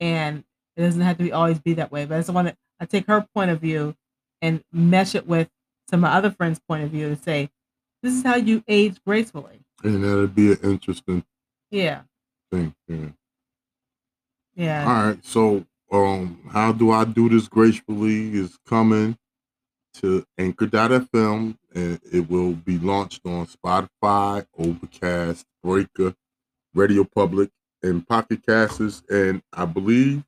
and it doesn't have to be always be that way. But I just want to I take her point of view and mesh it with some of my other friends' point of view to say, this is how you age gracefully. and that'd be an interesting Yeah, thing. Yeah. Yeah. All right. So, um, how do I do this gracefully is coming to Anchor.fm and it will be launched on Spotify, Overcast, Breaker, Radio Public, and Pocket Casts. And I believe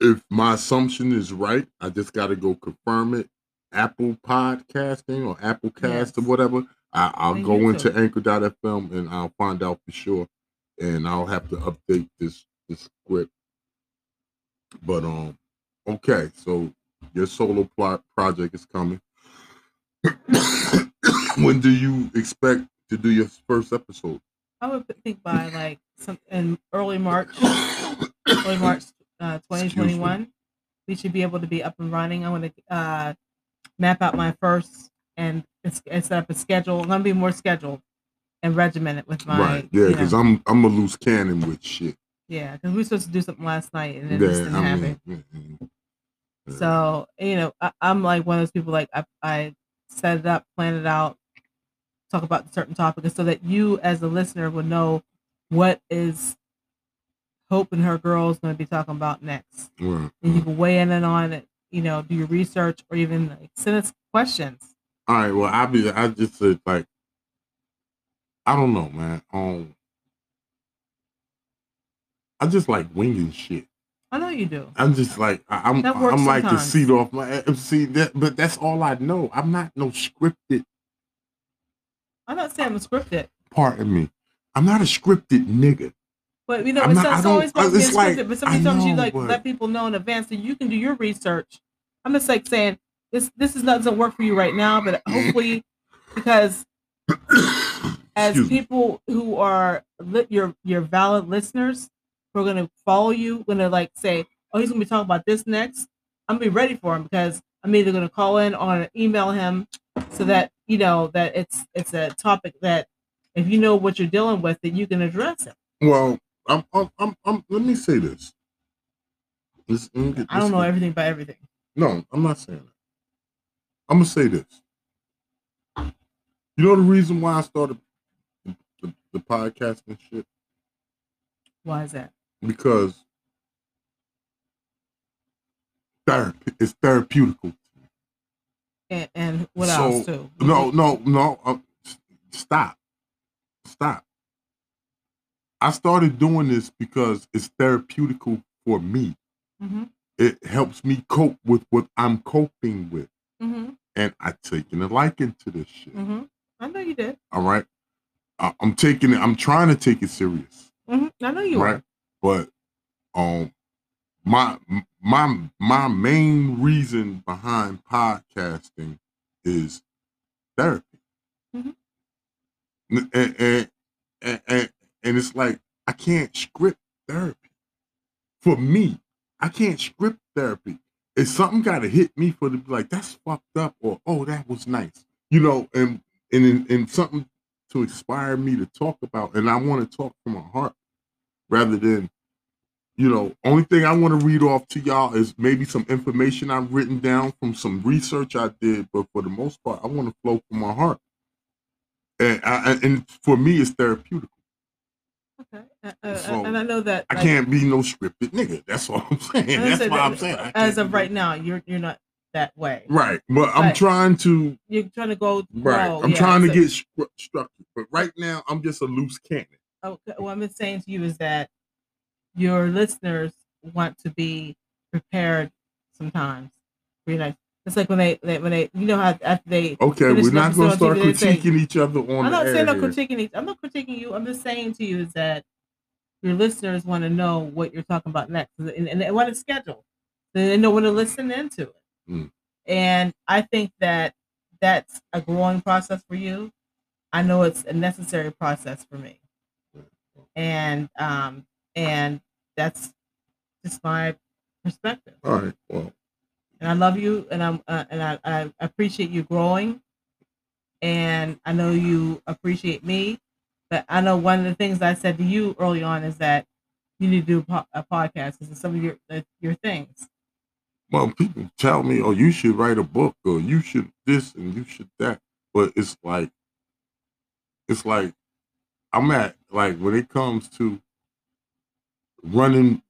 if my assumption is right, I just got to go confirm it. Apple Podcasting or Apple Cast or whatever. I, I'll And go into YouTube. Anchor.fm and I'll find out for sure and I'll have to update this this script. But um, okay, so your solo plot project is coming. when do you expect to do your first episode? I would think by like some in early March, early March, uh, 2021, we should be able to be up and running. I want to uh, map out my first and and set up a schedule. I'm gonna be more scheduled and regimented with my right, yeah, you know, because I'm I'm a loose cannon with shit. yeah, because we were supposed to do something last night and it Yeah, just didn't I happen. mean, yeah. So you know, I, I'm like one of those people. Like I, I set it up, plan it out, talk about certain topics, so that you, as a listener, will know what is Hope and her girls going to be talking about next, Right, and you can weigh in and on it. You know, do your research or even like, send us questions. All right, well, I'll be I just said like I don't know, man. Um, I just like winging shit. I know you do. I'm just like I- I'm. I'm like the seat off my. eh, See that, but that's all I know. I'm not no scripted. I'm not saying I'm scripted, Pardon me. I'm not a scripted nigga. but you know, I'm it's, not- it's always supposed to be it's like- scripted. but sometimes you like but- let people know in advance so you can do your research. I'm just like saying this. This is not doesn't work for you right now, but hopefully, because as people who are li- your your valid listeners who are going to follow you, going to like say, "Oh, he's going to be talking about this next." I'm gonna be ready for him because I'm either gonna call in or email him so that you know that it's it's a topic that if you know what you're dealing with, that you can address it. Well, I'm, I'm, I'm, I'm let me say this. Let's- let me get I don't know everything about everything. No, I'm not saying that. I'm gonna say this. You know the reason why I started the, the, podcast and shit Why is that? because therapy is therapeutical. And, and what So, else too? No, no, no. Uh, stop, stop. I started doing this because it's therapeutical for me. Mm-hmm, It helps me cope with what I'm coping with, mm-hmm, and I taking a liking to this shit. mm-hmm. I know you did. All right. I, I'm taking it. I'm trying to take it serious. Mm-hmm. I know you right. But um, my my my main reason behind podcasting is therapy. Mhm. And, and and and and it's like I can't script therapy. For me, I can't script therapy. If something got to hit me for the be like that's fucked up or oh that was nice, you know, and and and, and something to inspire me to talk about, and I want to talk from my heart rather than you know only thing i want to read off to y'all is maybe some information i've written down from some research i did but for the most part i want to flow from my heart and I, and for me it's therapeutic Okay. Uh, uh, So, and I know that i like, can't be no scripted nigga that's all i'm saying that's what that i'm saying As of right now, you're you're not that way. right but i'm trying to You're trying to go right i'm yeah, trying to so- get stru- structured but right now i'm just a loose cannon Okay, what I'm saying to you is that your listeners want to be prepared sometimes. You know, it's like when they, they when they you know how after they okay we're not going to start on TV, they say- critiquing each other on I'm not saying I'm critiquing each- I'm not critiquing you. I'm just saying to you is that your listeners want to know what you're talking about next, and, and they want to schedule. They know what to listen into it. Mm. And I think that that's a growing process for you. I know it's a necessary process for me, and um, and that's just my perspective. all right well and I love you, and I'm uh, and I, I appreciate you growing, and I know you appreciate me. But I know one of the things I said to you early on is that you need to do a, po- a podcast because some of your uh, your things. Well, people tell me, oh, you should write a book or you should this and you should that. But it's like, it's like, I'm at, like, when it comes to running,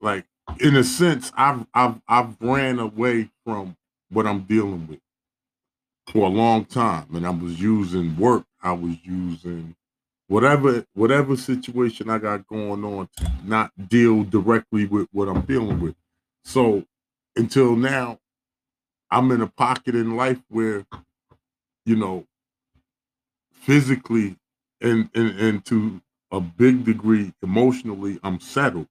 like, in a sense, I've, I've, I've ran away from what I'm dealing with for a long time. And I was using work, I was using whatever, whatever situation I got going on to not deal directly with what I'm dealing with. So, until now, I'm in a pocket in life where, you know, physically and, and, and to a big degree emotionally, I'm settled.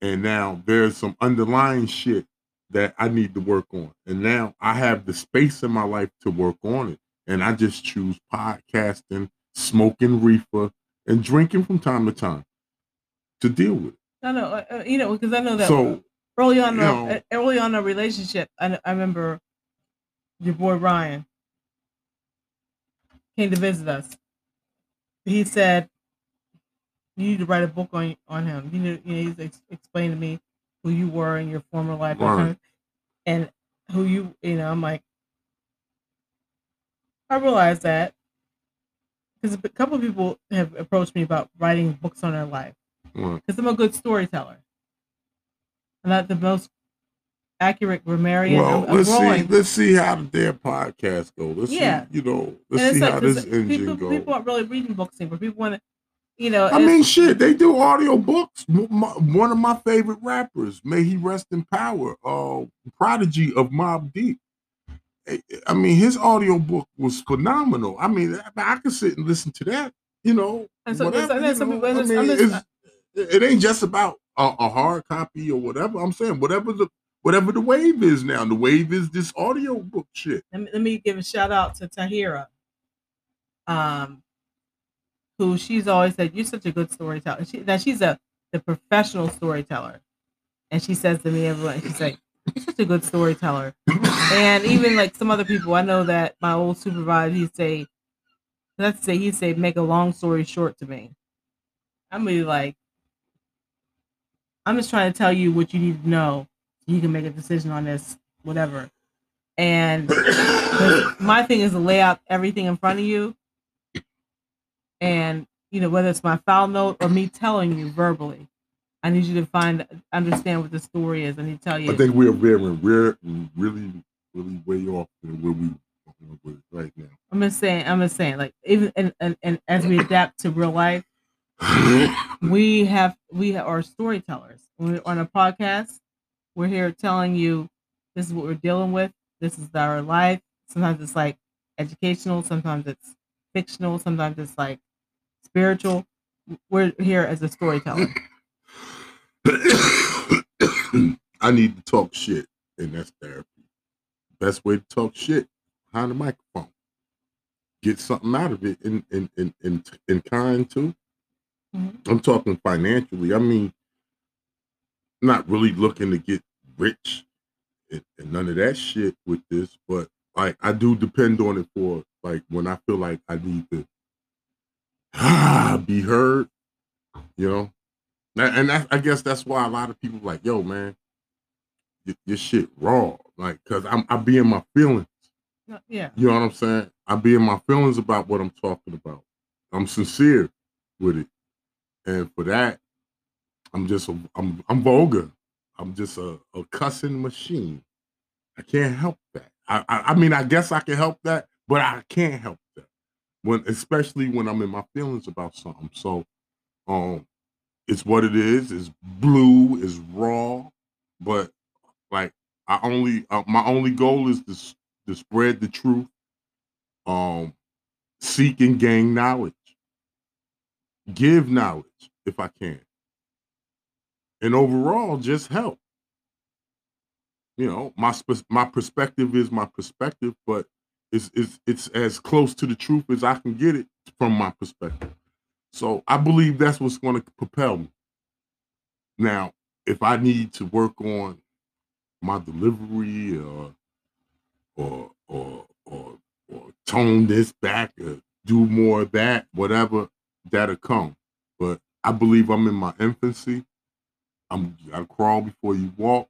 And now there's some underlying shit that I need to work on. And now I have the space in my life to work on it. And I just choose podcasting, smoking reefer, and drinking from time to time to deal with it. I know, uh, you know, because I know that So, early on, you uh, know- early on in a relationship, I, I remember your boy Ryan came to visit us. He said, "You need to write a book on on him. You know, you know he's ex- explained to me who you were in your former life, Right. and who you, you know." I'm like, I realized that because a couple of people have approached me about writing books on their life right. because I'm a good storyteller. Not the most accurate grammarian. Well, I'm let's see. Let's see how their podcast go. Let's Yeah. see. You know, let's see like how this engine people, goes. people aren't really reading books anymore. People want to, you know. I mean, shit. They do audio books. One of my favorite rappers, may he rest in power, uh, prodigy of Mobb Deep. I- I mean, his audio book was phenomenal. I mean, I, I could sit and listen to that. You know, And so- whatever, then you some people- I mean, it ain't just about a, a hard copy or whatever. I'm saying whatever the whatever the wave is now. The wave is this audio book shit. let, me, let me give a shout out to Tahira, um, who she's always said you're such a good storyteller. She, that she's a the professional storyteller, and she says to me everyone, she's like, he's such a good storyteller. and even like some other people, I know that my old supervisor, he'd say, let's say he'd say, make a long story short to me. I'm really like, I'm just trying to tell you what you need to know so you can make a decision on this, whatever. And my thing is to lay out everything in front of you. And, you know, whether it's my file note or me telling you verbally, I need you to find, understand what the story is. I need to tell you. I think we're veering we're really, really way off than where we are right now. I'm just saying, I'm just saying, like, even and, and, and as we adapt to real life, we have we are storytellers. We're on a podcast, we're here telling you this is what we're dealing with. This is our life. Sometimes it's like educational, sometimes it's fictional, sometimes it's like spiritual. We're here as a storyteller. I need to talk shit, and that's therapy. Best way to talk shit behind the microphone. Get something out of it in in in in, in kind too. Mhm. I'm talking financially. I mean, not really looking to get rich and, and none of that shit with this, but like I do depend on it for like when I feel like I need to ah, be heard, you know. And and that, I guess that's why a lot of people like, yo, man, your, your shit raw, like, cause I'm I be in my feelings. Yeah. You know what I'm saying? I be in my feelings about what I'm talking about. I'm sincere with it, and for that, I'm just a, I'm I'm vulgar. I'm just a, a cussing machine. I can't help that. I, I I mean I guess I can help that, but I can't help that when especially when I'm in my feelings about something. So, um, it's what it is. It's blue. It's raw, but like I only uh, my only goal is to to spread the truth. Um, seek and gain knowledge. Give knowledge if I can, and overall just help. You know, my my perspective is my perspective, but it's it's it's as close to the truth as I can get it from my perspective. So I believe that's what's going to propel me. Now, if I need to work on my delivery or or or or or tone this back or do more of that, whatever, that'll come. But I believe I'm in my infancy. I'm you gotta crawl before you walk.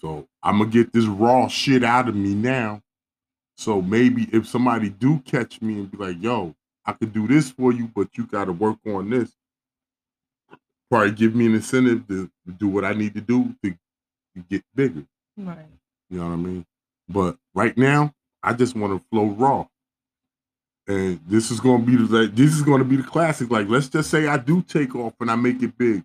So I'm gonna get this raw shit out of me now. So maybe if somebody do catch me and be like, yo, I could do this for you, but you gotta work on this. Probably give me an incentive to, to do what I need to do to, to get bigger. Right. You know what I mean? But right now, I just want to flow raw. And this is gonna be the like, this is gonna be the classic. Like, let's just say I do take off and I make it big.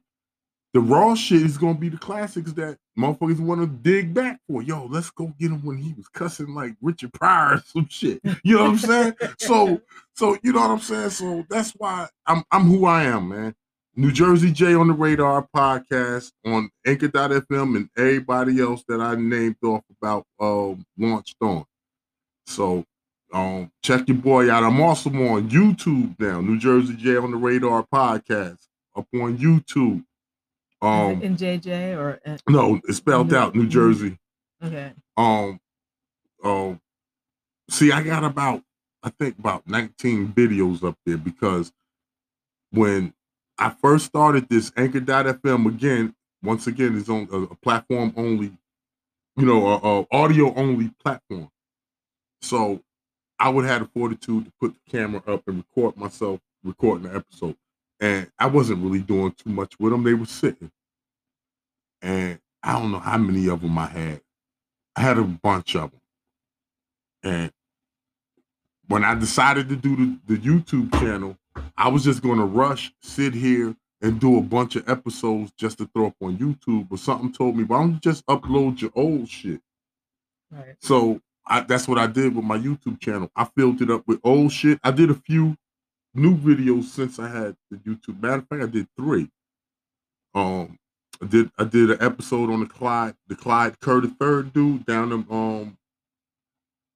The raw shit is gonna be the classics that motherfuckers want to dig back for. Yo, let's go get him when he was cussing like Richard Pryor or some shit. You know what I'm saying? so, so you know what I'm saying. So that's why I'm I'm who I am, man. New Jersey J on the Radar podcast on Anchor.fm and everybody else that I named off about um launched on. So um check your boy out. I'm also on YouTube now, New Jersey J on the Radar podcast up on YouTube. Um in JJ or uh, no, it's spelled New- out New New- Jersey. okay? Um um see I got about I think about 19 videos up there because when I first started this Anchor.fm again, once again, is on a, a platform only, you know, a, a audio only platform. So I would have the fortitude to put the camera up and record myself recording the episode. And I wasn't really doing too much with them. They were sitting. And I don't know how many of them I had. I had a bunch of them. And when I decided to do the, the YouTube channel, I was just going to rush, sit here, and do a bunch of episodes just to throw up on YouTube. But something told me, why don't you just upload your old shit? Right. So I, that's what I did with my YouTube channel. I filled it up with old shit. I did a few new videos since I had the YouTube. Matter of fact, I did three. Um, I did I did an episode on the Clyde, the Clyde Curtis third dude down in um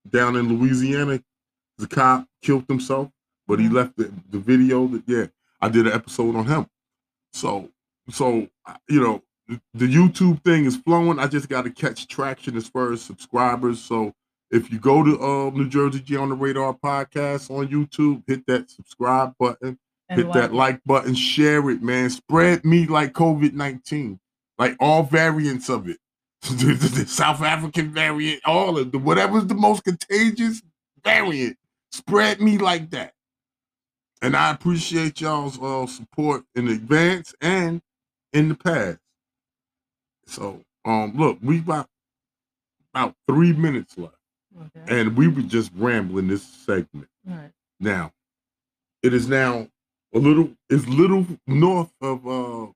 down in Louisiana. The cop killed himself, but he Mhm. left the, the video that yeah, I did an episode on him. So so you know, the YouTube thing is flowing. I just got to catch traction as far as subscribers. So if you go to uh, New Jersey G on the Radar podcast on YouTube, hit that subscribe button, And hit like- that like button, share it, man. Spread me like COVID 19, like all variants of it. the South African variant, all of the whatever's the most contagious variant, spread me like that. And I appreciate y'all's uh, support in advance and in the past. So, um, look, we got about three minutes left, Okay. and we were just rambling this segment. Right. Now, it is now a little, it's little north of uh,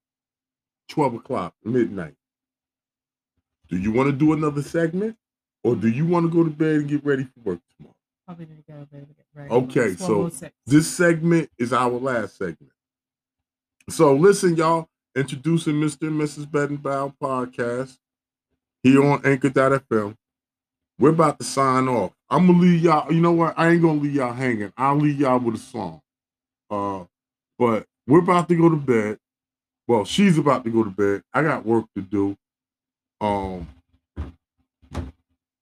twelve o'clock midnight. Do you want to do another segment, or do you want to go to bed and get ready for work tomorrow? Probably need to go to bed to get ready. Okay, so This segment is our last segment. So listen, y'all. Introducing Mr. and Mrs. Bedenbaugh podcast here on Anchor.fm. We're about to sign off. I'm gonna leave y'all. You know what? I ain't gonna leave y'all hanging. I'll leave y'all with a song. Uh, but we're about to go to bed. Well, she's about to go to bed. I got work to do. Um,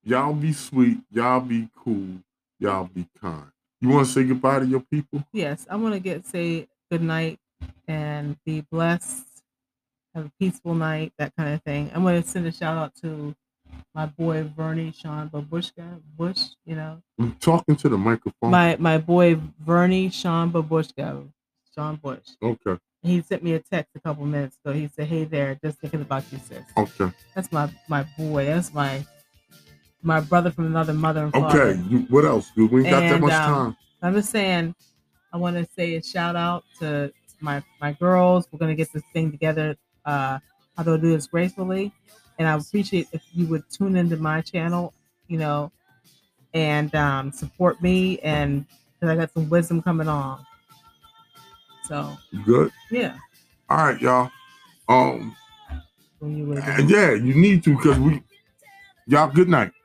y'all be sweet. Y'all be cool. Y'all be kind. You want to say goodbye to your people? yes, I want to get say good night and be blessed. Have a peaceful night, that kind of thing. I'm going to send a shout out to my boy Vernie Sean Babushka Bush. You know, I'm talking to the microphone. my my boy Vernie Sean Babushka, Sean Bush. okay, He sent me a text a couple minutes ago. He said, "Hey there, just thinking about you, sis." okay, That's my my boy. That's my my brother from another mother and okay. father. You, what else? dude? We ain't got that And, much um, time. I'm just saying, I want to say a shout out to my my girls. We're gonna get this thing together. Uh, how to do this gracefully, and I appreciate if you would tune into my channel, you know, and um, support me, and because I got some wisdom coming on. So good? yeah, All right, y'all. Um, you yeah, you need to because we, y'all. Good night. Y'all, it's- it's-